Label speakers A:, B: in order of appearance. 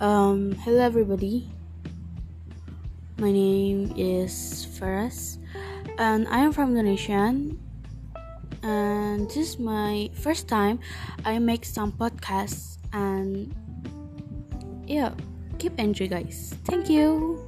A: Um, hello everybody. My name is Faras, and I am from Indonesia. And this is my first time I make some podcasts, and yeah, keep enjoy, guys. Thank you.